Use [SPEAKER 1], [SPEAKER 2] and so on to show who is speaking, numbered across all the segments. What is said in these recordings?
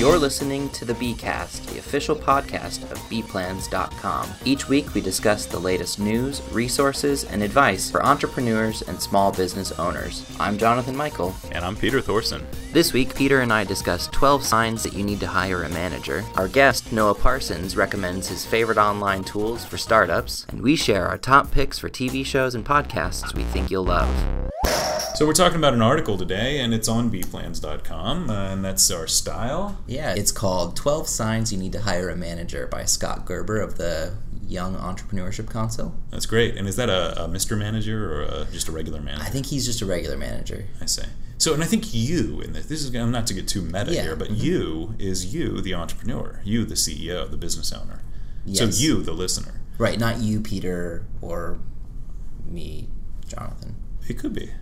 [SPEAKER 1] You're listening to the Bcast, the official podcast of bplans.com. Each week we discuss the latest news, resources, and advice for entrepreneurs and small business owners. I'm Jonathan Michael.
[SPEAKER 2] And I'm Peter Thorson.
[SPEAKER 1] This week, Peter and I discuss 12 signs that you need to hire a manager. Our guest, Noah Parsons, recommends his favorite online tools for startups, and we share our top picks for TV shows and podcasts we think you'll love.
[SPEAKER 2] So we're talking about an article today, and it's on bplans.com, uh, and that's our style.
[SPEAKER 1] Yeah, it's called 12 Signs You Need to Hire a Manager by Scott Gerber of the Young Entrepreneurship Council.
[SPEAKER 2] That's great. And is that a, a Mr. Manager or a, just a regular manager?
[SPEAKER 1] I think he's just a regular manager.
[SPEAKER 2] I see. So, and I think you, and this is not to get too meta
[SPEAKER 1] Yeah.
[SPEAKER 2] here, but
[SPEAKER 1] Mhm.
[SPEAKER 2] you is you, the entrepreneur, you, the CEO, the business owner.
[SPEAKER 1] Yes.
[SPEAKER 2] So you, the listener.
[SPEAKER 1] Right, not you, Peter, or me, Jonathan.
[SPEAKER 2] It could be.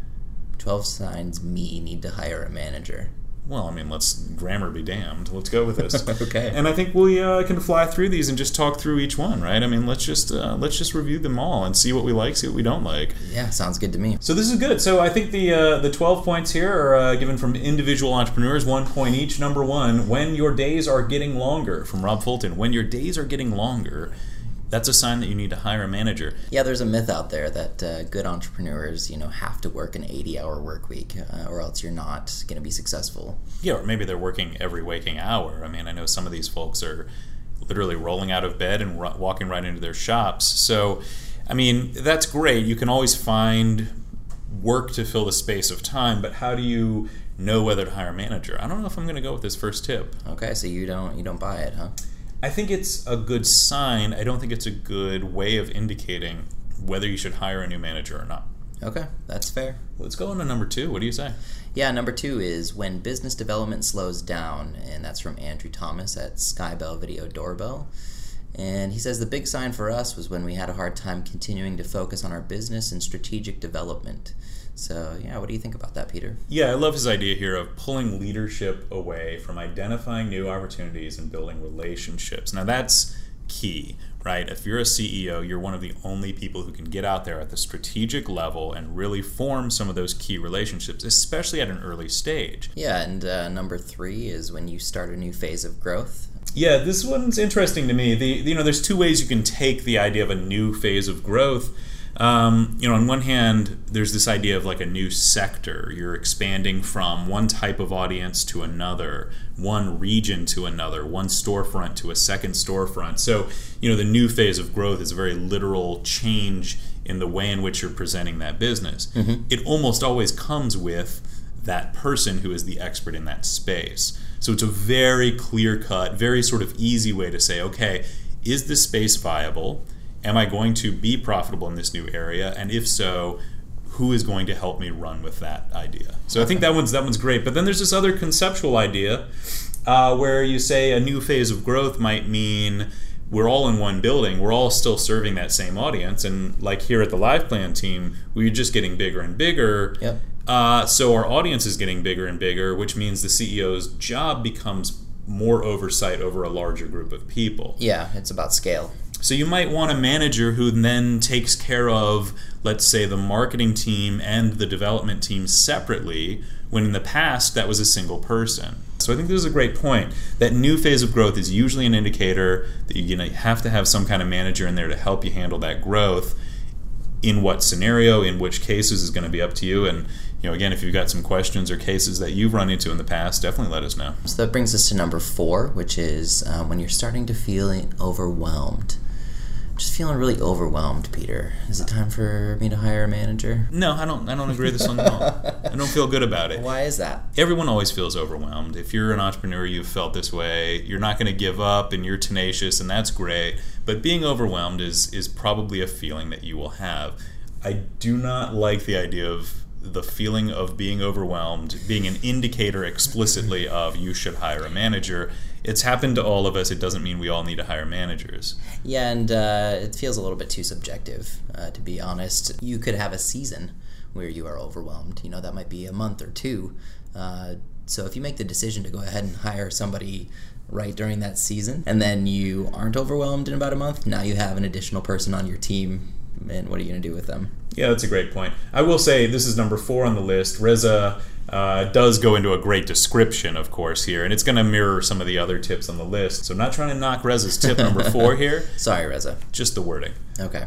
[SPEAKER 1] 12 signs me need to hire a manager.
[SPEAKER 2] Well, I mean, let's grammar be damned. Let's go with this.
[SPEAKER 1] Okay.
[SPEAKER 2] And I think we uh, can fly through these and just talk through each one, right? I mean, let's just uh, let's just review them all and see what we like, see what we don't like.
[SPEAKER 1] Yeah, sounds good to me.
[SPEAKER 2] So this is good. So I think the uh, the twelve points here are uh, given from individual entrepreneurs, one point each. Number one, when your days are getting longer, from Rob Fulton. When your days are getting longer, that's a sign that you need to hire a manager.
[SPEAKER 1] Yeah, there's a myth out there that uh, good entrepreneurs, you know, have to work an 80-hour work week, uh, or else you're not going to be successful.
[SPEAKER 2] Yeah, or maybe they're working every waking hour. I mean, I know some of these folks are literally rolling out of bed and ru- walking right into their shops. So, I mean, that's great. You can always find work to fill the space of time, but how do you know whether to hire a manager? I don't know if I'm going to go with this first tip.
[SPEAKER 1] Okay, so you don't you don't buy it, huh?
[SPEAKER 2] I think it's a good sign. I don't think it's a good way of indicating whether you should hire a new manager or not.
[SPEAKER 1] Okay, that's fair.
[SPEAKER 2] Let's go on to number two. What do you say?
[SPEAKER 1] Yeah, number two is when business development slows down, and that's from Andrew Thomas at Skybell Video Doorbell. And he says the big sign for us was when we had a hard time continuing to focus on our business and strategic development. So, yeah, what do you think about that, Peter?
[SPEAKER 2] Yeah, I love his idea here of pulling leadership away from identifying new opportunities and building relationships. Now, that's key, right? If you're a CEO, you're one of the only people who can get out there at the strategic level and really form some of those key relationships, especially at an early stage.
[SPEAKER 1] Yeah, and uh, number three is when you start a new phase of growth.
[SPEAKER 2] Yeah, this one's interesting to me. The you know, there's two ways you can take the idea of a new phase of growth. Um, you know, on one hand, there's this idea of like a new sector. You're expanding from one type of audience to another, one region to another, one storefront to a second storefront. So, you know, the new phase of growth is a very literal change in the way in which you're presenting that business. It almost always comes with that person who is the expert in that space. So it's a very clear cut, very sort of easy way to say, okay, is this space viable? Am I going to be profitable in this new area? And if so, who is going to help me run with that idea? So I think that one's that one's great. But then there's this other conceptual idea uh, where you say a new phase of growth might mean we're all in one building, we're all still serving that same audience, and like here at the LivePlan team, we're just getting bigger and bigger.
[SPEAKER 1] Yep.
[SPEAKER 2] Uh, so our audience is getting bigger and bigger, which means the CEO's job becomes more oversight over a larger group of people.
[SPEAKER 1] Yeah, it's about scale.
[SPEAKER 2] So you might want a manager who then takes care of, let's say, the marketing team and the development team separately, when in the past that was a single person. So I think this is a great point. That new phase of growth is usually an indicator that you're going to have to have some kind of manager in there to help you handle that growth. In what scenario, in which cases is going to be up to you. And you know, again, if you've got some questions or cases that you've run into in the past, definitely let us know.
[SPEAKER 1] So that brings us to number four, which is um, when you're starting to feel overwhelmed. Just feeling really overwhelmed, Peter. Is it uh, time for me to hire a manager?
[SPEAKER 2] No, I don't. I don't agree with this one at all. I don't feel good about it.
[SPEAKER 1] Why is that?
[SPEAKER 2] everyone always feels overwhelmed. If you're an entrepreneur, you've felt this way. You're not going to give up, and you're tenacious, and that's great. But being overwhelmed is is probably a feeling that you will have. I do not like the idea of the feeling of being overwhelmed being an indicator explicitly of you should hire a manager. It's happened to all of us. It doesn't mean we all need to hire managers.
[SPEAKER 1] Yeah, and uh, it feels a little bit too subjective, uh, to be honest. You could have a season where you are overwhelmed. You know, that might be a month or two. Uh, so if you make the decision to go ahead and hire somebody right during that season, and then you aren't overwhelmed in about a month, now you have an additional person on your team, and what are you going to do with them?
[SPEAKER 2] Yeah, that's a great point. I will say this is number four on the list. Reza uh, does go into a great description, of course, here, and it's going to mirror some of the other tips on the list. So, I'm not trying to knock Reza's tip number four here,
[SPEAKER 1] Sorry, Reza.
[SPEAKER 2] just the wording.
[SPEAKER 1] Okay.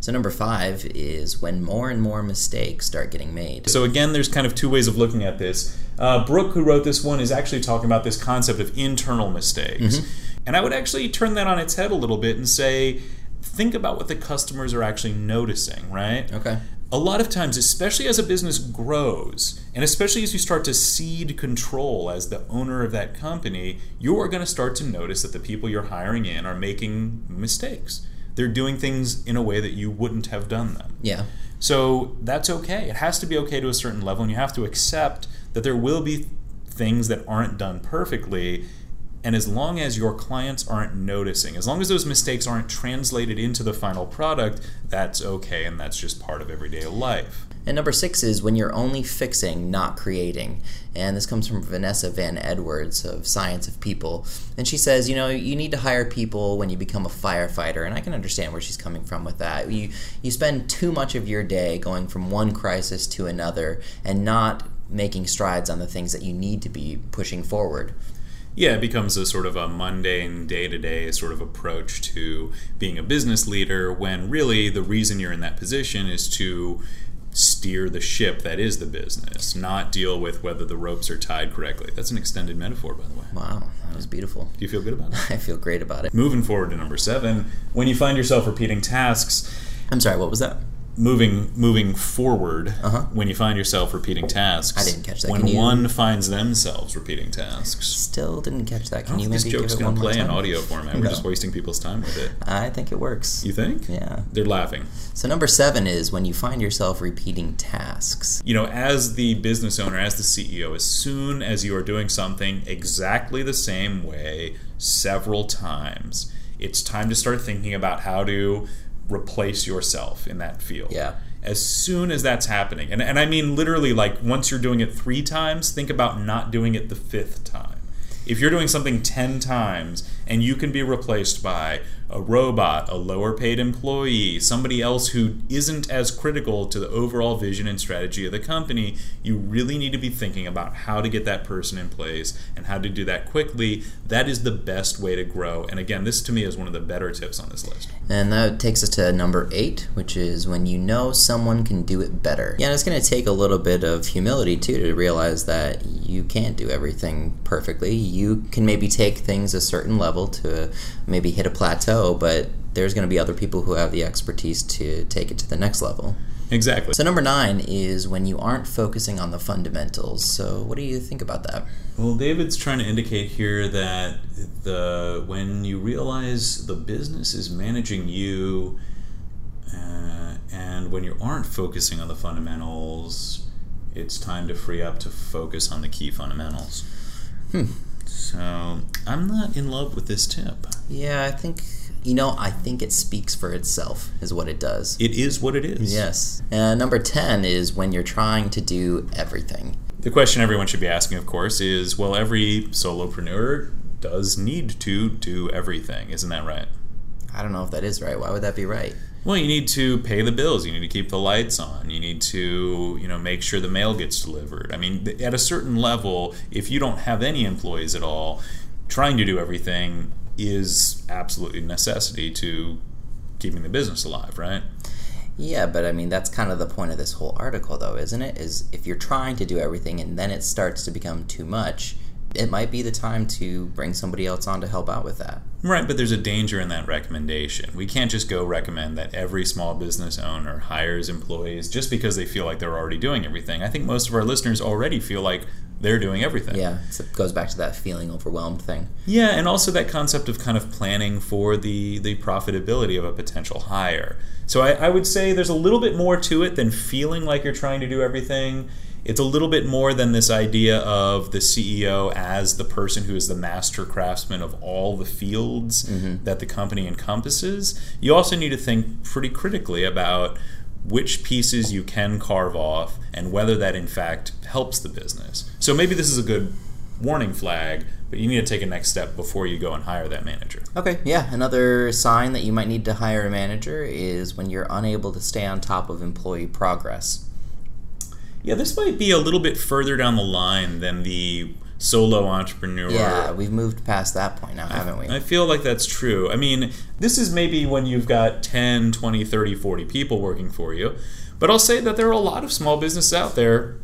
[SPEAKER 1] So number five is when more and more mistakes start getting made.
[SPEAKER 2] So again, there's kind of two ways of looking at this. Uh, Brooke, who wrote this one, is actually talking about this concept of internal mistakes, and I would actually turn that on its head a little bit and say, think about what the customers are actually noticing, right?
[SPEAKER 1] Okay.
[SPEAKER 2] a lot of times, especially as a business grows, and especially as you start to cede control as the owner of that company, you are going to start to notice that the people you're hiring in are making mistakes. They're doing things in a way that you wouldn't have done them.
[SPEAKER 1] Yeah.
[SPEAKER 2] So that's okay. It has to be okay to a certain level, and you have to accept that there will be things that aren't done perfectly. And as long as your clients aren't noticing, as long as those mistakes aren't translated into the final product, that's okay, and that's just part of everyday life.
[SPEAKER 1] And number six is when you're only fixing, not creating. And this comes from Vanessa Van Edwards of Science of People. And she says, you know, you need to hire people when you become a firefighter. And I can understand where she's coming from with that. You, you spend too much of your day going from one crisis to another and not making strides on the things that you need to be pushing forward.
[SPEAKER 2] Yeah, it becomes a sort of a mundane, day to day sort of approach to being a business leader when really the reason you're in that position is to steer the ship that is the business, not deal with whether the ropes are tied correctly. That's an extended metaphor, by the way.
[SPEAKER 1] Wow, that was beautiful.
[SPEAKER 2] Do you feel good about it?
[SPEAKER 1] I feel great about it.
[SPEAKER 2] Moving forward to number seven, when you find yourself repeating tasks,
[SPEAKER 1] I'm sorry, what was that?
[SPEAKER 2] Moving moving forward
[SPEAKER 1] Uh-huh.
[SPEAKER 2] when you find yourself repeating tasks.
[SPEAKER 1] I didn't catch that.
[SPEAKER 2] When
[SPEAKER 1] you-
[SPEAKER 2] one finds themselves repeating tasks.
[SPEAKER 1] Still didn't catch that. Can you
[SPEAKER 2] think this
[SPEAKER 1] maybe give it
[SPEAKER 2] going
[SPEAKER 1] one
[SPEAKER 2] to
[SPEAKER 1] more
[SPEAKER 2] play in audio format. We're just wasting people's time with it.
[SPEAKER 1] I think it works.
[SPEAKER 2] You think?
[SPEAKER 1] Yeah.
[SPEAKER 2] They're laughing.
[SPEAKER 1] So number seven is when you find yourself repeating tasks.
[SPEAKER 2] You know, as the business owner, as the CEO, as soon as you are doing something exactly the same way several times, it's time to start thinking about how to replace yourself in that field.
[SPEAKER 1] Yeah.
[SPEAKER 2] As soon as that's happening, and, and I mean literally, like once you're doing it three times, think about not doing it the fifth time. If you're doing something 10 times and you can be replaced by a robot, a lower paid employee, somebody else who isn't as critical to the overall vision and strategy of the company, you really need to be thinking about how to get that person in place and how to do that quickly. That is the best way to grow. And again, this to me is one of the better tips on this list.
[SPEAKER 1] And that takes us to number eight, which is when you know someone can do it better. Yeah, and it's going to take a little bit of humility too to realize that you can't do everything perfectly. You can maybe take things a certain level to maybe hit a plateau, but there's going to be other people who have the expertise to take it to the next level.
[SPEAKER 2] Exactly.
[SPEAKER 1] So number nine is when you aren't focusing on the fundamentals. So what do you think about that?
[SPEAKER 2] Well, David's trying to indicate here that the when you realize the business is managing you, uh, and when you aren't focusing on the fundamentals, it's time to free up to focus on the key fundamentals.
[SPEAKER 1] Hmm.
[SPEAKER 2] So I'm not in love with this tip.
[SPEAKER 1] Yeah, I think you know. I think it speaks for itself, is what it does.
[SPEAKER 2] It is what it is.
[SPEAKER 1] Yes. And number 10 is when you're trying to do everything.
[SPEAKER 2] The question everyone should be asking, of course, is well, every solopreneur does need to do everything. Isn't that right?
[SPEAKER 1] I don't know if that is right. Why would that be right?
[SPEAKER 2] Well, you need to pay the bills. You need to keep the lights on. You need to, you know, make sure the mail gets delivered. I mean, at a certain level, if you don't have any employees at all, trying to do everything is absolutely necessity to keeping the business alive, right?
[SPEAKER 1] Yeah, but I mean, that's kind of the point of this whole article, though, isn't it? Is if you're trying to do everything and then it starts to become too much, it might be the time to bring somebody else on to help out with that.
[SPEAKER 2] Right, but there's a danger in that recommendation. We can't just go recommend that every small business owner hires employees just because they feel like they're already doing everything. I think most of our listeners already feel like they're doing everything.
[SPEAKER 1] Yeah, so it goes back to that feeling overwhelmed thing.
[SPEAKER 2] Yeah, and also that concept of kind of planning for the the profitability of a potential hire. So I, I would say there's a little bit more to it than feeling like you're trying to do everything. It's a little bit more than this idea of the CEO as the person who is the master craftsman of all the fields mm-hmm. that the company encompasses. You also need to think pretty critically about which pieces you can carve off and whether that in fact helps the business. So maybe this is a good warning flag, but you need to take a next step before you go and hire that manager.
[SPEAKER 1] Okay, yeah, another sign that you might need to hire a manager is when you're unable to stay on top of employee progress.
[SPEAKER 2] Yeah, this might be a little bit further down the line than the solo entrepreneur.
[SPEAKER 1] Yeah, we've moved past that point now, haven't we?
[SPEAKER 2] I feel like that's true. I mean, this is maybe when you've got 10, 20, 30, 40 people working for you. But I'll say that there are a lot of small businesses out there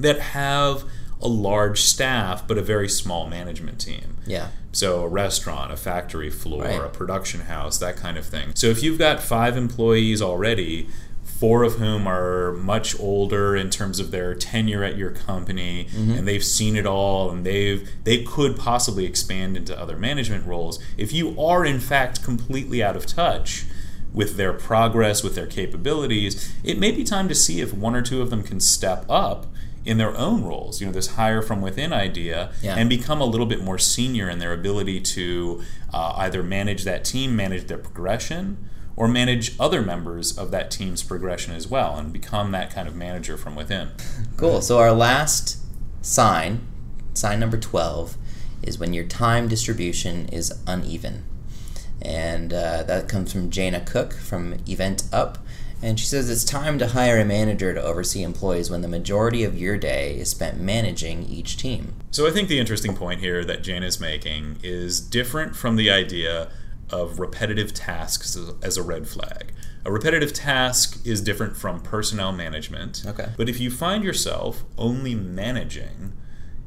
[SPEAKER 2] that have a large staff but a very small management team.
[SPEAKER 1] yeah.
[SPEAKER 2] So a restaurant, a factory floor,
[SPEAKER 1] Right.
[SPEAKER 2] a production house, that kind of thing. So if you've got five employees already, four of whom are much older in terms of their tenure at your company mm-hmm. and they've seen it all and they've they could possibly expand into other management roles. If you are in fact completely out of touch with their progress, with their capabilities, it may be time to see if one or two of them can step up in their own roles. You know, this hire from within idea
[SPEAKER 1] Yeah.
[SPEAKER 2] and become a little bit more senior in their ability to uh, either manage that team, manage their progression, or manage other members of that team's progression as well, and become that kind of manager from within.
[SPEAKER 1] Cool. So our last sign, sign number 12, is when your time distribution is uneven. And uh, that comes from Jayna Cooke from EVENTup. And she says it's time to hire a manager to oversee employees when the majority of your day is spent managing each team.
[SPEAKER 2] So I think the interesting point here that Jane is making is different from the idea of repetitive tasks as- a red flag. A repetitive task is different from personnel management.
[SPEAKER 1] Okay.
[SPEAKER 2] But if you find yourself only managing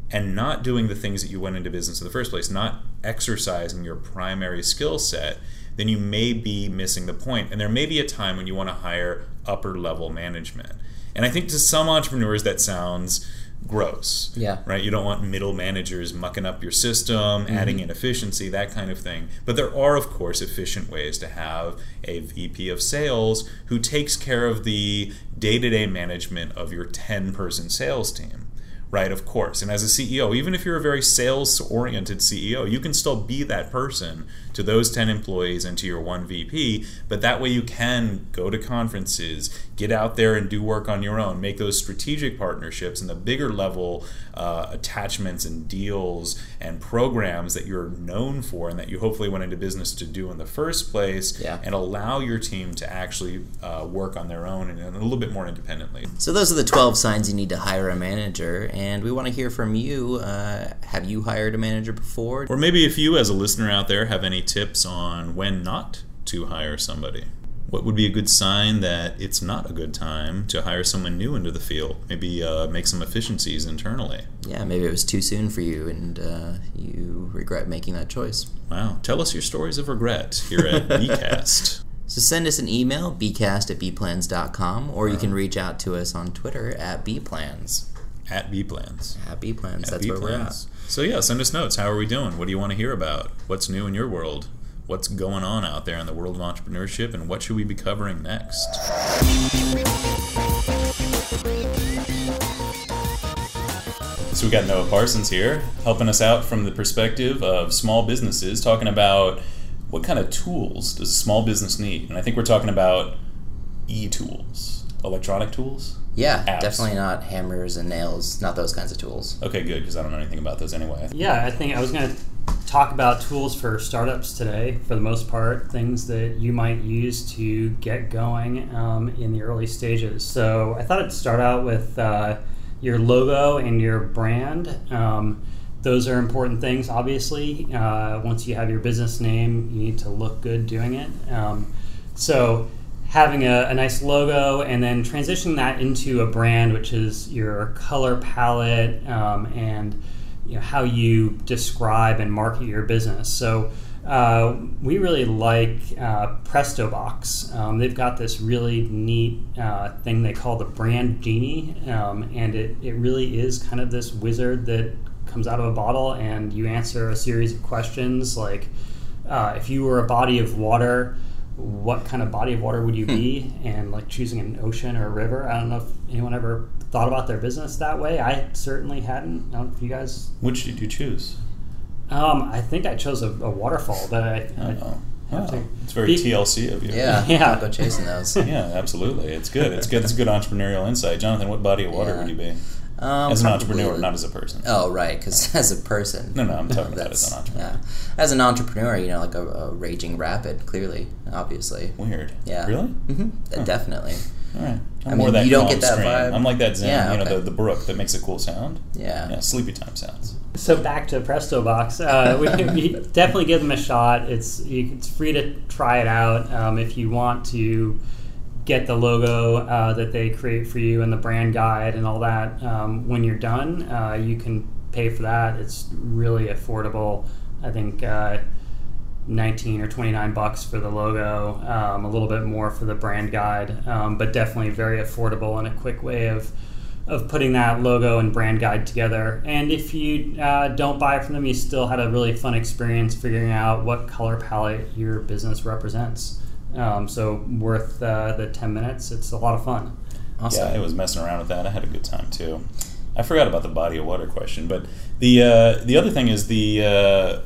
[SPEAKER 2] and not doing the things that you went into business in the first place, not exercising your primary skill set, then you may be missing the point. And there may be a time when you want to hire upper level management. And I think to some entrepreneurs that sounds gross.
[SPEAKER 1] Yeah.
[SPEAKER 2] Right? You don't want middle managers mucking up your system, mm-hmm. adding inefficiency, that kind of thing. But there are, of course, efficient ways to have a VP of sales who takes care of the day to day management of your 10 person sales team. Right, of course. And as a CEO, even if you're a very sales oriented CEO, you can still be that person to those 10 employees and to your one VP. But that way you can go to conferences, get out there and do work on your own, make those strategic partnerships and the bigger level uh, attachments and deals and programs that you're known for and that you hopefully went into business to do in the first place
[SPEAKER 1] Yeah.
[SPEAKER 2] and allow your team to actually uh, work on their own and a little bit more independently.
[SPEAKER 1] So those are the 12 signs you need to hire a manager. And we want to hear from you. Uh, have you hired a manager before?
[SPEAKER 2] Or maybe if you, as a listener out there, have any tips on when not to hire somebody. What would be a good sign that it's not a good time to hire someone new into the field? Maybe uh, make some efficiencies internally.
[SPEAKER 1] Yeah, maybe it was too soon for you and uh, you regret making that choice.
[SPEAKER 2] Wow. Tell us your stories of regret here at BCast.
[SPEAKER 1] So send us an email, bcast at bplans.com, or you can reach out to us on Twitter at bplans.
[SPEAKER 2] at BPlans.
[SPEAKER 1] At bplans,
[SPEAKER 2] At
[SPEAKER 1] that's where we're at.
[SPEAKER 2] So yeah, send us notes. How are we doing? What do you want to hear about? What's new in your world? What's going on out there in the world of entrepreneurship, and what should we be covering next? So we got Noah Parsons here, helping us out from the perspective of small businesses, talking about what kind of tools does a small business need, and I think we're talking about e-tools, electronic tools.
[SPEAKER 1] Yeah,
[SPEAKER 2] Apps.
[SPEAKER 1] definitely not hammers and nails, not those kinds of tools.
[SPEAKER 2] Okay, good, because I don't know anything about those anyway.
[SPEAKER 3] Yeah, I think I was going to talk about tools for startups today, for the most part, things that you might use to get going um, in the early stages. So I thought I'd start out with uh, your logo and your brand. Um, those are important things, obviously. Uh, once you have your business name, you need to look good doing it. Um, so having a, a nice logo and then transitioning that into a brand, which is your color palette um, and you know, how you describe and market your business. So uh, we really like uh, Presto Box. Um, they've got this really neat uh, thing they call the brand genie, um, and it, it really is kind of this wizard that comes out of a bottle and you answer a series of questions like uh, if you were a body of water what kind of body of water would you be and like choosing an ocean or a river i don't know if anyone ever thought about their business that way i certainly hadn't i don't know if you guys
[SPEAKER 2] Which did you choose?
[SPEAKER 3] um, i think i chose a, a waterfall but i, I
[SPEAKER 2] Oh,
[SPEAKER 3] have
[SPEAKER 2] wow.
[SPEAKER 3] to
[SPEAKER 2] it's very
[SPEAKER 3] be-
[SPEAKER 2] TLC of you.
[SPEAKER 1] Yeah,
[SPEAKER 3] Yeah.
[SPEAKER 1] go chasing those.
[SPEAKER 2] Yeah, absolutely. It's good. It's good. It's good entrepreneurial insight. Jonathan, what body of water
[SPEAKER 1] Yeah.
[SPEAKER 2] would you be?
[SPEAKER 1] Um,
[SPEAKER 2] As an entrepreneur, not as a person.
[SPEAKER 1] Oh, right, because as a person.
[SPEAKER 2] No, no, I'm talking about as an entrepreneur.
[SPEAKER 1] Yeah. As an entrepreneur, you know, like a, a raging rapid, clearly, obviously.
[SPEAKER 2] Weird.
[SPEAKER 1] Yeah.
[SPEAKER 2] Really?
[SPEAKER 1] hmm Definitely.
[SPEAKER 2] All right. I'm
[SPEAKER 1] I
[SPEAKER 2] more
[SPEAKER 1] mean,
[SPEAKER 2] that
[SPEAKER 1] you don't get that
[SPEAKER 2] stream.
[SPEAKER 1] vibe?
[SPEAKER 2] I'm like that zen,
[SPEAKER 1] Yeah,
[SPEAKER 2] you know, the, the brook that makes a cool sound.
[SPEAKER 1] Yeah.
[SPEAKER 2] Yeah, sleepy time sounds.
[SPEAKER 3] So back to Presto Box, uh, we, we definitely give them a shot. It's it's free to try it out um, if you want to get the logo uh, that they create for you and the brand guide and all that. Um, when you're done, uh, you can pay for that. It's really affordable. I think. Uh, 19 or 29 bucks for the logo, um, a little bit more for the brand guide, um, but definitely very affordable and a quick way of of putting that logo and brand guide together. And if you uh, don't buy from them, you still had a really fun experience figuring out what color palette your business represents. Um, so worth uh, the 10 minutes. It's a lot of fun.
[SPEAKER 1] Awesome.
[SPEAKER 2] Yeah, I was messing around with that. I had a good time too. I forgot about the body of water question, but the uh, the other thing is the uh,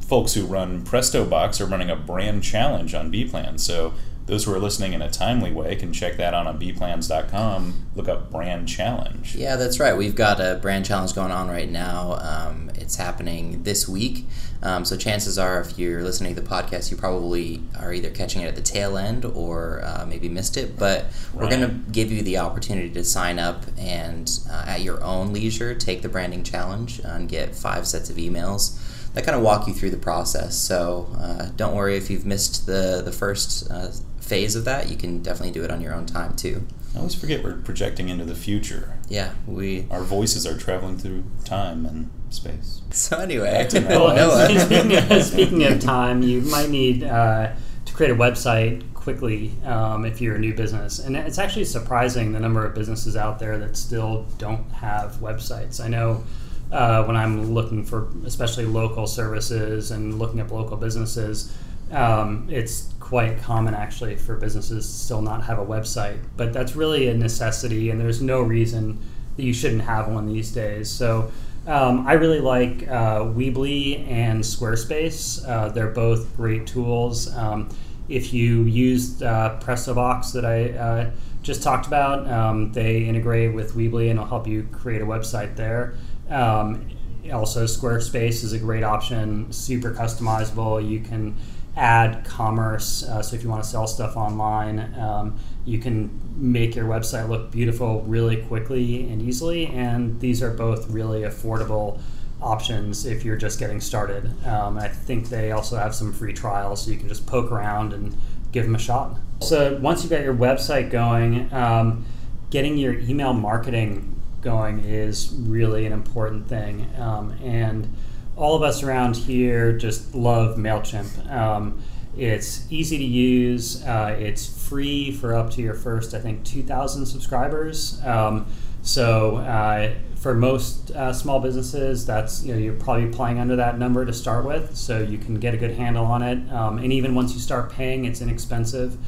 [SPEAKER 2] folks who run Presto Box are running a brand challenge on B Plan. So those who are listening in a timely way can check that out on bplans.com. Look up brand challenge.
[SPEAKER 1] Yeah, that's right. We've got a brand challenge going on right now. Um, it's happening this week. Um, so chances are, if you're listening to the podcast, you probably are either catching it at the tail end or uh, maybe missed it. But we're going to give you the opportunity to sign up and, uh, at your own leisure, take the branding challenge and get five sets of emails that kind of walk you through the process. So uh, don't worry if you've missed the the first uh, phase of that. You can definitely do it on your own time too.
[SPEAKER 2] I always forget we're projecting into the future.
[SPEAKER 1] Yeah, we
[SPEAKER 2] Our voices are traveling through time and space.
[SPEAKER 1] So anyway,
[SPEAKER 3] Well, speaking, of, speaking of time, you might need uh, to create a website quickly um, if you're a new business. And it's actually surprising the number of businesses out there that still don't have websites. I know uh, when I'm looking for especially local services and looking up local businesses, um, it's quite common actually for businesses to still not have a website. But that's really a necessity, and there's no reason that you shouldn't have one these days. So um, I really like uh, Weebly and Squarespace. Uh, they're both great tools. Um, if you used uh, PrestoBox that I uh, just talked about, um, they integrate with Weebly and it'll help you create a website there. Um, also, Squarespace is a great option, super customizable. You can add commerce. Uh, so if you want to sell stuff online, um, you can make your website look beautiful really quickly and easily. And these are both really affordable options if you're just getting started. Um, I think they also have some free trials, so you can just poke around and give them a shot. So once you've got your website going, um, getting your email marketing going is really an important thing. Um, and all of us around here just love MailChimp. Um, it's easy to use, uh, it's free for up to your first, I think, 2,000 subscribers. Um, so uh, for most uh, small businesses, that's you know you're probably playing under that number to start with, so you can get a good handle on it. Um, and even once you start paying, it's inexpensive.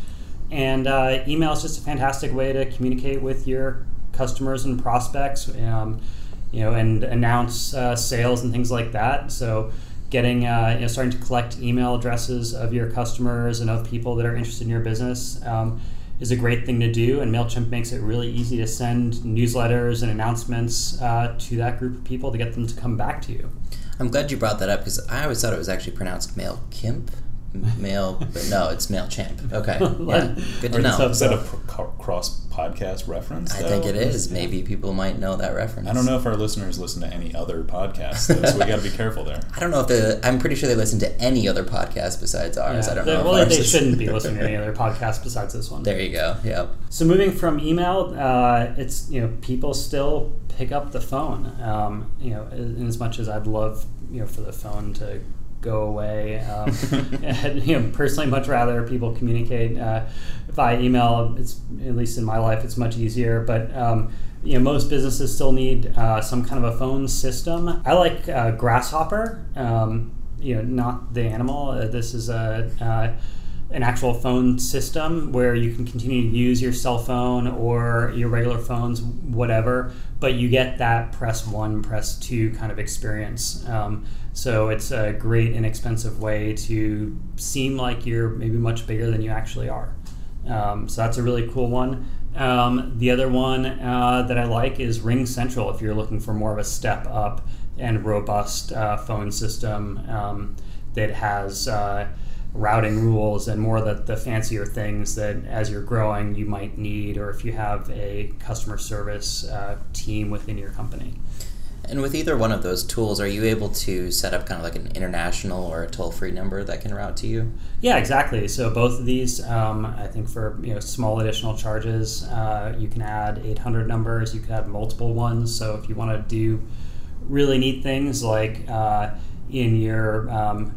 [SPEAKER 3] And uh, email is just a fantastic way to communicate with your customers and prospects, um, you know, and announce uh, sales and things like that. So getting uh, you know starting to collect email addresses of your customers and of people that are interested in your business um, is a great thing to do and mailchimp makes it really easy to send newsletters and announcements uh, to that group of people to get them to come back to you
[SPEAKER 1] I'm glad you brought that up because I always thought it was actually pronounced MailChimp. Mail, but no, it's MailChimp. Okay, yeah, good to
[SPEAKER 2] Or
[SPEAKER 1] know.
[SPEAKER 2] Is that a pr- cross podcast reference?
[SPEAKER 1] I
[SPEAKER 2] though?
[SPEAKER 1] think it is. Maybe people might know that reference.
[SPEAKER 2] I don't know if our listeners listen to any other podcasts, though, so we got to be careful there.
[SPEAKER 1] I don't know if the. I'm pretty sure they listen to any other podcast besides ours.
[SPEAKER 3] Yeah,
[SPEAKER 1] I don't
[SPEAKER 3] they-
[SPEAKER 1] know. if
[SPEAKER 3] well
[SPEAKER 1] ours
[SPEAKER 3] they
[SPEAKER 1] is-
[SPEAKER 3] shouldn't be listening to any other podcast besides this one
[SPEAKER 1] There you go. Yep.
[SPEAKER 3] So moving from email, uh, it's you know people still pick up the phone. Um, you know, in as much as I'd love you know for the phone to go away, um, and, you know, personally, much rather people communicate uh, via email. It's at least in my life, it's much easier. But um, you know, most businesses still need uh, some kind of a phone system. I like uh, Grasshopper. Um, you know, not the animal. Uh, this is a uh, an actual phone system where you can continue to use your cell phone or your regular phones, whatever, but you get that press one, press two kind of experience. Um, so it's a great, inexpensive way to seem like you're maybe much bigger than you actually are. Um, so that's a really cool one. Um, the other one uh, that I like is RingCentral if you're looking for more of a step up and robust uh, phone system um, that has. Uh, routing rules and more the, the fancier things that as you're growing you might need, or if you have a customer service uh, team within your company.
[SPEAKER 1] And with either one of those tools, are you able to set up kind of like an international or a toll-free number that can route to you?
[SPEAKER 3] Yeah, exactly. So both of these, um, I think, for you know small additional charges, uh, you can add 800 numbers. You can add multiple ones. So if you want to do really neat things like uh, in your um,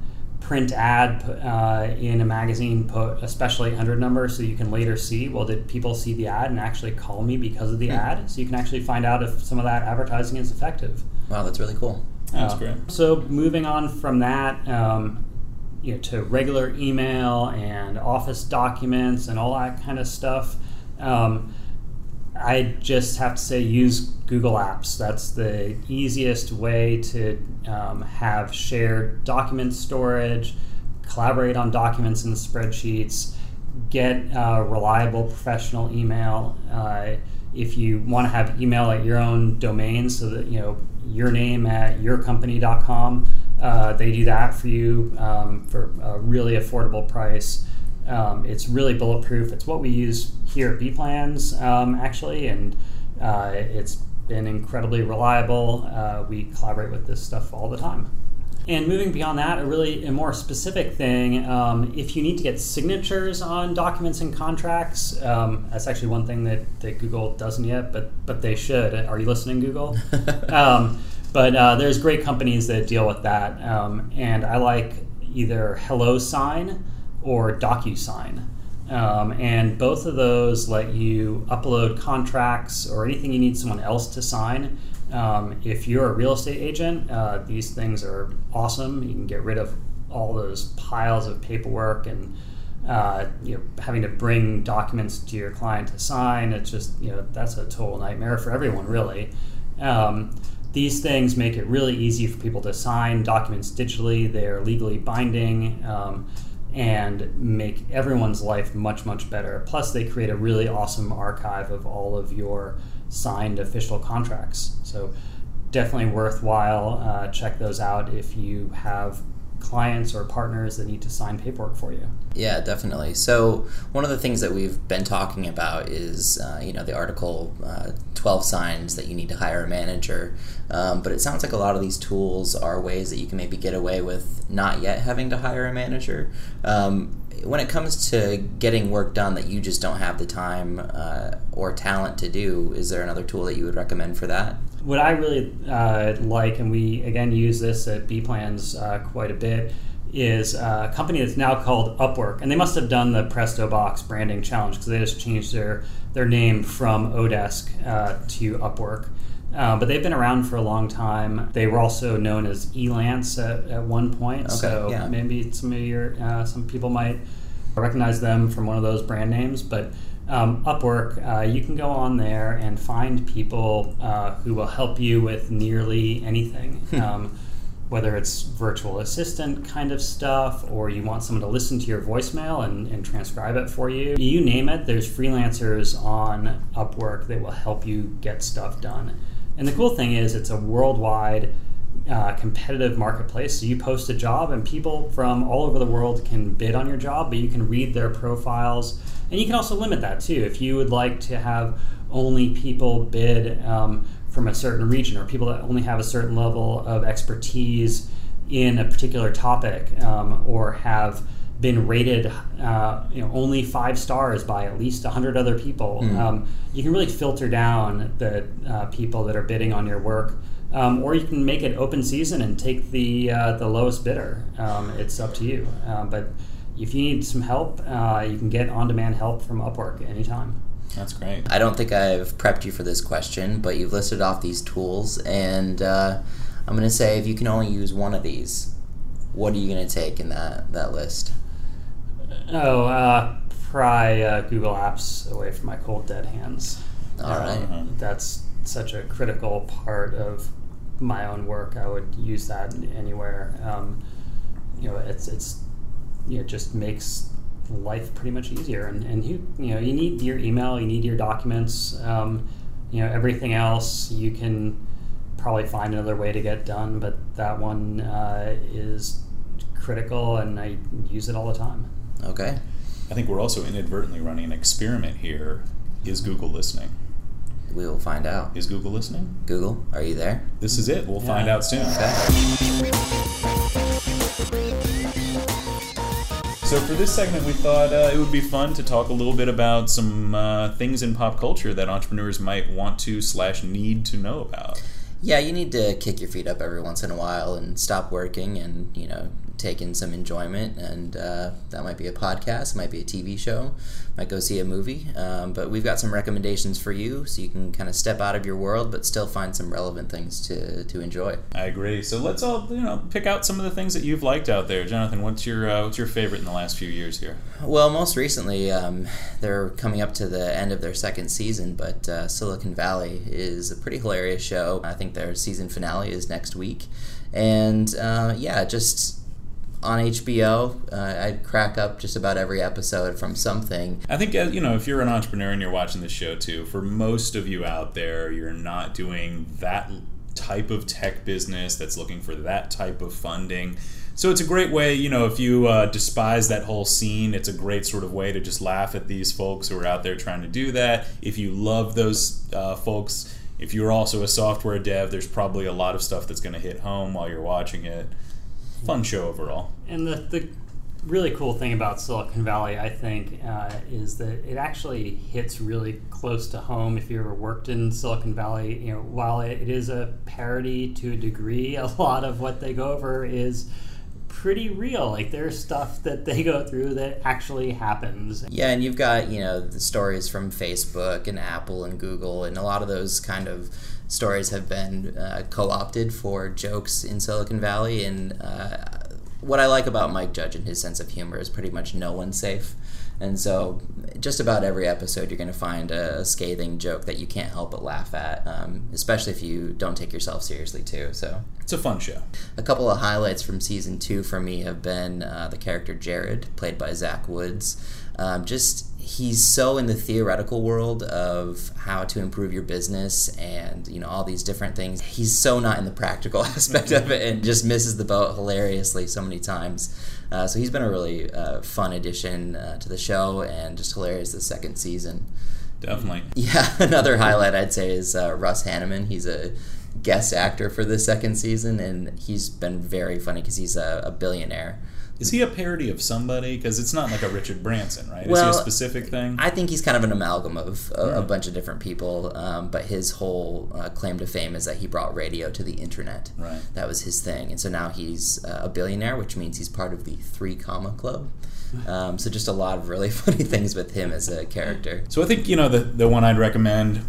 [SPEAKER 3] print ad uh, in a magazine put especially 800 number so you can later see well did people see the ad and actually call me because of the mm. ad? So you can actually find out if some of that advertising is effective.
[SPEAKER 1] Wow that's really cool.
[SPEAKER 2] That's uh, great
[SPEAKER 3] so moving on from that um, you know, to regular email and office documents and all that kind of stuff um, I just have to say use Google Apps. That's the easiest way to um, have shared document storage, collaborate on documents in the spreadsheets, get uh, reliable professional email. Uh, if you want to have email at your own domain, so that you know your name at yourcompany.com, uh, they do that for you um, for a really affordable price. Um, it's really bulletproof. It's what we use here at Bplans, um, actually, and uh, it's been incredibly reliable. Uh, we collaborate with this stuff all the time. And moving beyond that, a really a more specific thing, um, if you need to get signatures on documents and contracts, um, that's actually one thing that, that Google doesn't yet, but but they should. Are you listening, Google? um, but uh, there's great companies that deal with that, um, and I like either HelloSign or DocuSign. Um, and both of those let you upload contracts or anything you need someone else to sign. Um, if you're a real estate agent, uh, these things are awesome. You can get rid of all those piles of paperwork and uh, you know, having to bring documents to your client to sign. It's just you know that's a total nightmare for everyone, really. Um, these things make it really easy for people to sign documents digitally. They're legally binding. Um, and make everyone's life much much better. Plus they create a really awesome archive of all of your signed official contracts. So definitely worthwhile uh, check those out if you have clients or partners that need to sign paperwork for you.
[SPEAKER 1] Yeah, definitely. So one of the things that we've been talking about is, uh, you know, the article uh, 12 signs that you need to hire a manager. Um, but it sounds like a lot of these tools are ways that you can maybe get away with not yet having to hire a manager. Um, when it comes to getting work done that you just don't have the time uh, or talent to do, is there another tool that you would recommend for that?
[SPEAKER 3] what I really uh, like, and we again use this at Bplans uh, quite a bit, is a company that's now called Upwork, and they must have done the Presto Box branding challenge because they just changed their their name from Odesk uh, to Upwork. Uh, but they've been around for a long time. They were also known as Elance at, at one point, okay, so yeah. maybe some of your uh, some people might recognize them from one of those brand names. But um, Upwork, uh, you can go on there and find people uh, who will help you with nearly anything. Hmm. um, whether it's virtual assistant kind of stuff or you want someone to listen to your voicemail and, and transcribe it for you. You name it, there's freelancers on Upwork that will help you get stuff done. And the cool thing is, it's a worldwide uh, competitive marketplace. So you post a job, and people from all over the world can bid on your job, but you can read their profiles and you can also limit that too. If you would like to have only people bid um, from a certain region or people that only have a certain level of expertise in a particular topic um, or have been rated uh, you know only five stars by at least 100 other people mm. um, you can really filter down the uh, people that are bidding on your work um, or you can make it open season and take the uh, the lowest bidder um, it's up to you um, but if you need some help, uh, you can get on demand help from Upwork anytime.
[SPEAKER 2] That's great.
[SPEAKER 1] I don't think I've prepped you for this question, but you've listed off these tools, and uh, I'm going to say if you can only use one of these, what are you going to take in that, that list?
[SPEAKER 3] Oh, uh, pry uh, Google Apps away from my cold dead hands.
[SPEAKER 1] All right.
[SPEAKER 3] Um, that's such a critical part of my own work. I would use that anywhere. Um, you know, it's it's you know, just makes life pretty much easier. And, and you, you know, you need your email, you need your documents, um, you know, everything else you can probably find another way to get done, but that one uh, is critical, and I use it all the time.
[SPEAKER 1] Okay.
[SPEAKER 2] I think we're also inadvertently running an experiment here. Is Google listening?
[SPEAKER 1] We will find out.
[SPEAKER 2] Is Google listening?
[SPEAKER 1] Google, are you there?
[SPEAKER 2] This is it. We'll
[SPEAKER 3] Yeah.
[SPEAKER 2] find out soon.
[SPEAKER 1] Okay.
[SPEAKER 2] So for this segment, we thought uh, it would be fun to talk a little bit about some uh, things in pop culture that entrepreneurs might want to slash need to know about.
[SPEAKER 1] Yeah, you need to kick your feet up every once in a while and stop working and, you know, take in some enjoyment. And uh, that might be a podcast, might be a TV show, might go see a movie. Um, but we've got some recommendations for you so you can kind of step out of your world but still find some relevant things to, to enjoy.
[SPEAKER 2] I agree. So let's all you know pick out some of the things that you've liked out there, Jonathan. What's your uh, what's your favorite in the last few years here?
[SPEAKER 1] Well, most recently, um, they're coming up to the end of their second season, but uh, Silicon Valley is a pretty hilarious show. I think their season finale is next week. And uh, yeah, just on HBO, uh, I'd crack up just about every episode from something.
[SPEAKER 2] I think uh, you know if you're an entrepreneur and you're watching this show too. For most of you out there, you're not doing that type of tech business that's looking for that type of funding. So it's a great way, you know, if you uh, despise that whole scene, it's a great sort of way to just laugh at these folks who are out there trying to do that. If you love those uh, folks, if you're also a software dev, there's probably a lot of stuff that's going to hit home while you're watching it. Fun show overall.
[SPEAKER 3] And the, the really cool thing about Silicon Valley, I think, uh, is that it actually hits really close to home. If you ever worked in Silicon Valley, you know, while it, it is a parody to a degree, a lot of what they go over is pretty real. Like there's stuff that they go through that actually happens.
[SPEAKER 1] Yeah, and you've got, you know, the stories from Facebook and Apple and Google, and a lot of those kind of stories have been uh, co opted for jokes in Silicon Valley. And uh, what I like about Mike Judge and his sense of humor is pretty much no one's safe. And so, just about every episode, you're going to find a, scathing joke that you can't help but laugh at, um, especially if you don't take yourself seriously, too. So,
[SPEAKER 2] It's a fun show.
[SPEAKER 1] a couple of highlights from season two for me have been uh, the character Jared, played by Zach Woods. Um, just he's so in the theoretical world of how to improve your business and you know all these different things. He's so not in the practical aspect of it and just misses the boat hilariously so many times. Uh, so he's been a really uh, fun addition uh, to the show and just hilarious the second season.
[SPEAKER 2] Definitely.
[SPEAKER 1] Yeah, another highlight I'd say is uh, Russ Hanneman. He's a guest actor for the second season, and he's been very funny because he's a, a billionaire.
[SPEAKER 2] Is he a parody of somebody? Because it's not like a Richard Branson, right?
[SPEAKER 1] Well,
[SPEAKER 2] Is he a specific thing?
[SPEAKER 1] I think he's kind of an amalgam of a, a bunch of different people, um, but his whole uh, claim to fame is that he brought radio to the internet.
[SPEAKER 2] Right.
[SPEAKER 1] That was his thing, and so now he's uh, a billionaire, which means he's part of the Three Comma Club. Um, so just a lot of really funny things with him as a character.
[SPEAKER 2] So I think you know the the one I'd recommend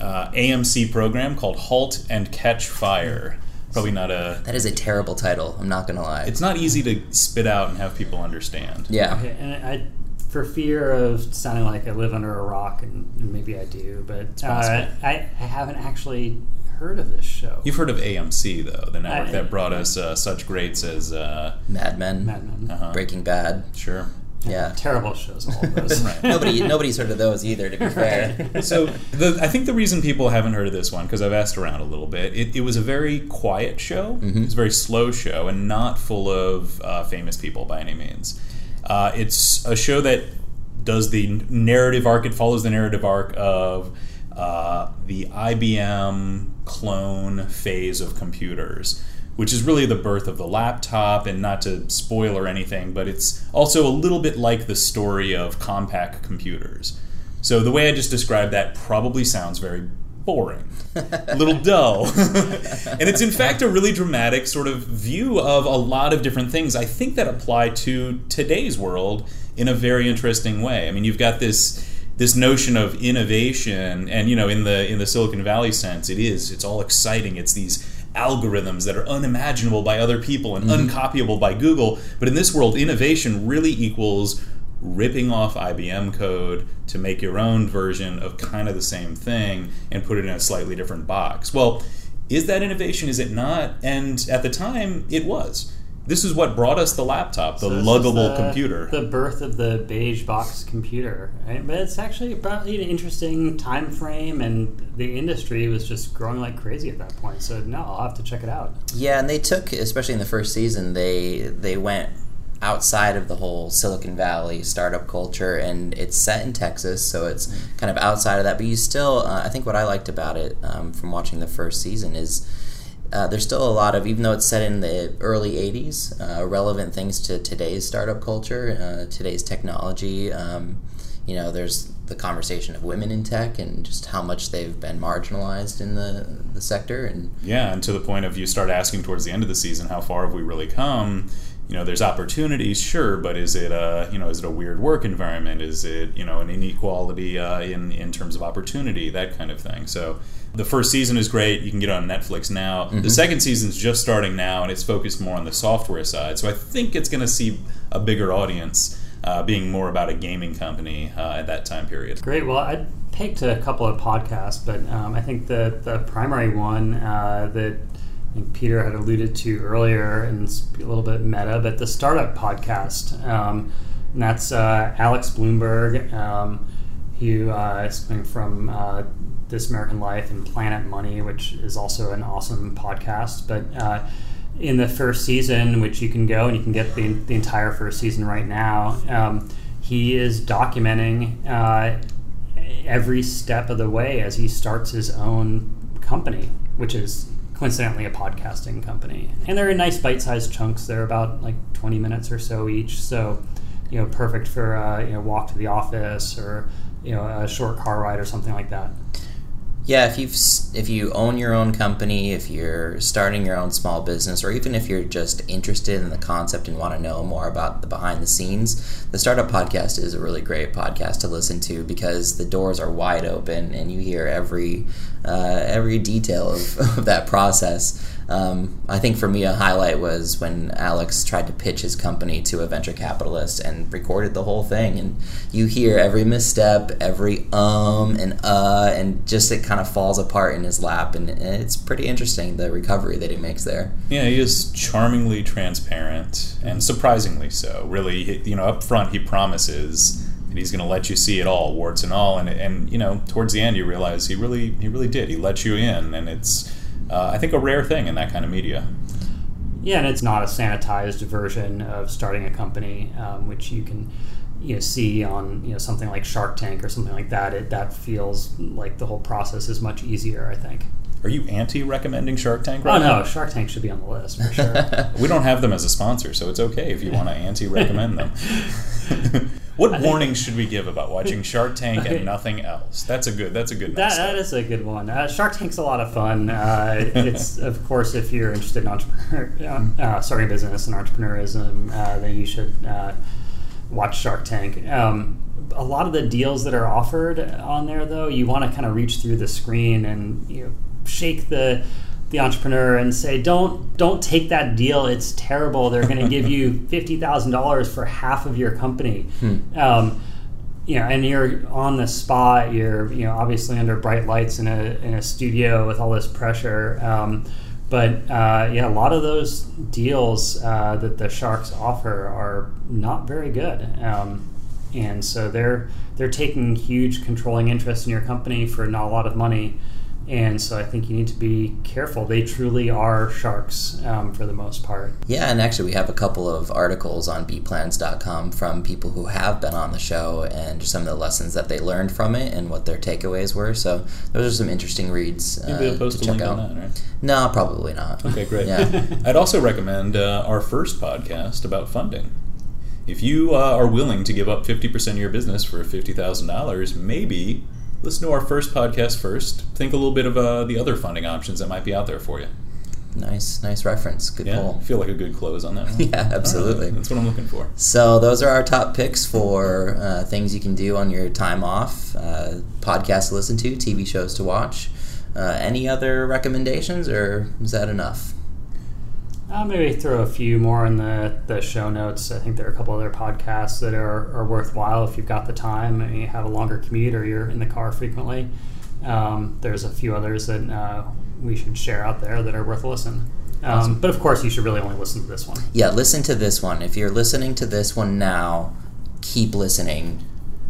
[SPEAKER 2] uh, AMC program called Halt and Catch Fire. Probably not a.
[SPEAKER 1] That is a terrible title. I'm not gonna lie.
[SPEAKER 2] It's not easy to spit out and have people understand.
[SPEAKER 1] yeah.
[SPEAKER 3] Okay, and I, for fear of sounding like I live under a rock, and maybe I do, but uh. I, I haven't actually heard of this show.
[SPEAKER 2] You've heard of AMC though, the network
[SPEAKER 3] I-
[SPEAKER 2] that brought us uh, such greats as uh,
[SPEAKER 1] Mad Men,
[SPEAKER 3] Mad Men.
[SPEAKER 2] uh-huh.
[SPEAKER 1] Breaking Bad.
[SPEAKER 2] Sure.
[SPEAKER 1] Yeah.
[SPEAKER 3] Terrible shows, all of those.
[SPEAKER 2] Right.
[SPEAKER 1] Nobody, nobody's heard of those either. To be fair.
[SPEAKER 2] So the, I think the reason people haven't heard of this one because I've asked around a little bit. It, it was a very quiet show. It was a very slow show and not full of uh, famous people by any means. Uh, it's a show that does the narrative arc. It follows the narrative arc of uh, the IBM clone phase of computers. Which is really the birth of the laptop, and not to spoil or anything, but it's also a little bit like the story of Compaq computers. So the way I just described that probably sounds very boring, a little dull. and it's in fact a really dramatic sort of view of a lot of different things I think that apply to today's world in a very interesting way. I mean, you've got this this notion of innovation and you know in the in the Silicon Valley sense it is it's all exciting. It's these algorithms that are unimaginable by other people and mm-hmm. uncopyable by Google, but in this world innovation really equals ripping off IBM code to make your own version of kind of the same thing and put it in a slightly different box. Well, is that innovation? Is it not? And at the time, it was. This is what brought us the laptop, the
[SPEAKER 3] So
[SPEAKER 2] luggable
[SPEAKER 3] the-
[SPEAKER 2] computer.
[SPEAKER 3] The birth of the beige box computer. Right? But it's actually probably an interesting time frame, and the industry was just growing like crazy at that point. So no, I'll have to check it out.
[SPEAKER 1] Yeah, and they took, especially in the first season, they they went outside of the whole Silicon Valley startup culture, and it's set in Texas, so it's kind of outside of that. But you still, uh, I think, what I liked about it um, from watching the first season is. Uh, there's still a lot of, even though it's set in the early 80s, uh, relevant things to today's startup culture, uh, today's technology. Um, you know, there's the conversation of women in tech and just how much they've been marginalized in the, the sector. And
[SPEAKER 2] Yeah, and to the point of you start asking towards the end of the season, how far have we really come? You know, there's opportunities, sure, but is it a you know is it a weird work environment? Is it you know an inequality uh, in in terms of opportunity, that kind of thing? So the first season is great. You can get it on Netflix now. The second season's just starting now, and it's focused more on the software side. So I think it's going to see a bigger audience, uh, being more about a gaming company uh, at that time period.
[SPEAKER 3] Great. Well, I picked a couple of podcasts, but um, I think the the primary one uh, that I think Peter had alluded to earlier, and it's a little bit meta, but the startup podcast. Um, and that's uh, Alex Blumberg, um, who uh, is coming from uh, This American Life and Planet Money, which is also an awesome podcast. But uh, in the first season, which you can go and you can get the, the entire first season right now, um, he is documenting uh, every step of the way as he starts his own company, which is coincidentally a podcasting company. And they're in nice bite-sized chunks. They're about like 20 minutes or so each. So, you know, perfect for uh, you know walk to the office or you know a short car ride or something like that.
[SPEAKER 1] Yeah, if you've if you own your own company, if you're starting your own small business, or even if you're just interested in the concept and want to know more about the behind the scenes, the Startup Podcast is a really great podcast to listen to because the doors are wide open and you hear every uh, every detail of, of that process. Um, I think for me, a highlight was when Alex tried to pitch his company to a venture capitalist and recorded the whole thing. And you hear every misstep, every um and uh, and just it kind of falls apart in his lap. And it's pretty interesting the recovery that he makes there.
[SPEAKER 2] Yeah, he is charmingly transparent and surprisingly so. Really, you know, up front he promises that he's going to let you see it all, warts and all, and and you know, towards the end you realize he really he really did. He let you in, and it's uh, I think a rare thing in that kind of media.
[SPEAKER 3] Yeah, and it's not a sanitized version of starting a company, um, which you can you know see on you know something like Shark Tank or something like that. It that feels like the whole process is much easier. I think.
[SPEAKER 2] Are you anti recommending Shark Tank?
[SPEAKER 3] Oh
[SPEAKER 2] Right
[SPEAKER 3] no,
[SPEAKER 2] now?
[SPEAKER 3] Shark Tank should be on the list for sure.
[SPEAKER 2] We don't have them as a sponsor, so it's okay if you want to anti recommend them. what warnings should we give about watching Shark Tank and nothing else? That's a good. That's a good.
[SPEAKER 3] That, that is a good one. Uh, Shark Tank's a lot of fun. Uh, it's of course if you're interested in entrepreneur, uh, starting a business and entrepreneurism, uh, then you should uh, watch Shark Tank. Um, a lot of the deals that are offered on there, though, you want to kind of reach through the screen and you know, shake the the entrepreneur and say, "Don't don't take that deal. It's terrible. They're going to give you fifty thousand dollars for half of your company." Um, you know, and you're on the spot. You're, you know, obviously under bright lights in a in a studio with all this pressure. Um, but uh, yeah, a lot of those deals uh, that the Sharks offer are not very good, um, and so they're they're taking huge controlling interest in your company for not a lot of money. And so I think you need to be careful. They truly are sharks um, for the most part.
[SPEAKER 1] Yeah, and actually, we have a couple of articles on bplans.com from people who have been on the show and some of the lessons that they learned from it and what their takeaways were. So those are some interesting reads uh,
[SPEAKER 2] Maybe we'll post
[SPEAKER 1] to
[SPEAKER 2] a
[SPEAKER 1] check
[SPEAKER 2] link
[SPEAKER 1] out.
[SPEAKER 2] on that, right?
[SPEAKER 1] No, probably not.
[SPEAKER 2] Okay, great.
[SPEAKER 1] Yeah.
[SPEAKER 2] I'd also recommend uh, our first podcast about funding. If you uh, are willing to give up 50% of your business for $50,000, maybe listen to our first podcast first. Think a little bit of uh, the other funding options that might be out there for you.
[SPEAKER 1] Nice, nice reference. Good
[SPEAKER 2] Yeah, I
[SPEAKER 1] pull.
[SPEAKER 2] feel like a good close on that one.
[SPEAKER 1] Yeah, absolutely.
[SPEAKER 2] Right, That's what I'm looking for.
[SPEAKER 1] So those are our top picks for uh, things you can do on your time off, uh, podcasts to listen to, TV shows to watch. Uh, any other recommendations, or is that enough?
[SPEAKER 3] I'll maybe throw a few more in the, the show notes. I think there are a couple other podcasts that are, are worthwhile if you've got the time and you have a longer commute or you're in the car frequently. Um, there's a few others that uh, we should share out there that are worth a listen. Um, but of course, you should really only listen to this one.
[SPEAKER 1] Yeah, listen to this one. If you're listening to this one now, keep listening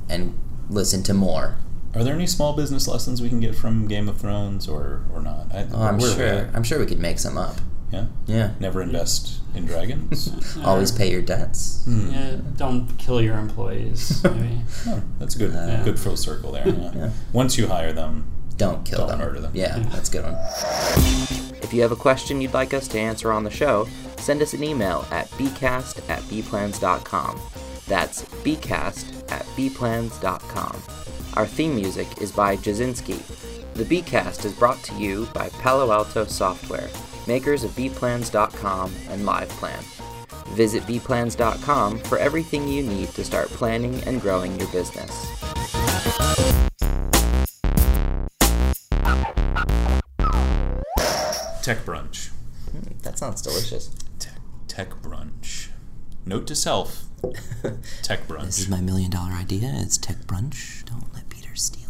[SPEAKER 1] and listen to more.
[SPEAKER 2] Are there any small business lessons we can get from Game of Thrones or, or not? I,
[SPEAKER 1] Oh, I'm
[SPEAKER 2] where are we
[SPEAKER 1] sure.
[SPEAKER 2] at?
[SPEAKER 1] I'm sure we could make some up.
[SPEAKER 2] Yeah.
[SPEAKER 1] Yeah.
[SPEAKER 2] Never invest in dragons.
[SPEAKER 1] Always pay your debts.
[SPEAKER 2] Hmm.
[SPEAKER 3] Yeah, don't kill your employees. Maybe.
[SPEAKER 2] Oh, that's good.
[SPEAKER 1] Uh,
[SPEAKER 2] good full circle there. Yeah.
[SPEAKER 1] Yeah.
[SPEAKER 2] Once you hire them,
[SPEAKER 1] Don't kill them.
[SPEAKER 2] Don't
[SPEAKER 1] them.
[SPEAKER 2] murder them.
[SPEAKER 1] Yeah, that's a good one. If you have a question you'd like us to answer on the show, send us an email at bcast at bplans.com. That's bcast at bplans.com. Our theme music is by Jasinski. The Bcast is brought to you by Palo Alto Software, makers of bplans.com and LivePlan. Visit bplans.com for everything you need to start planning and growing your business.
[SPEAKER 2] tech brunch.
[SPEAKER 1] Hmm, that sounds delicious.
[SPEAKER 2] Tech, tech brunch. Note to self: tech brunch.
[SPEAKER 1] This is my million dollar idea. It's tech brunch. Don't let Peter steal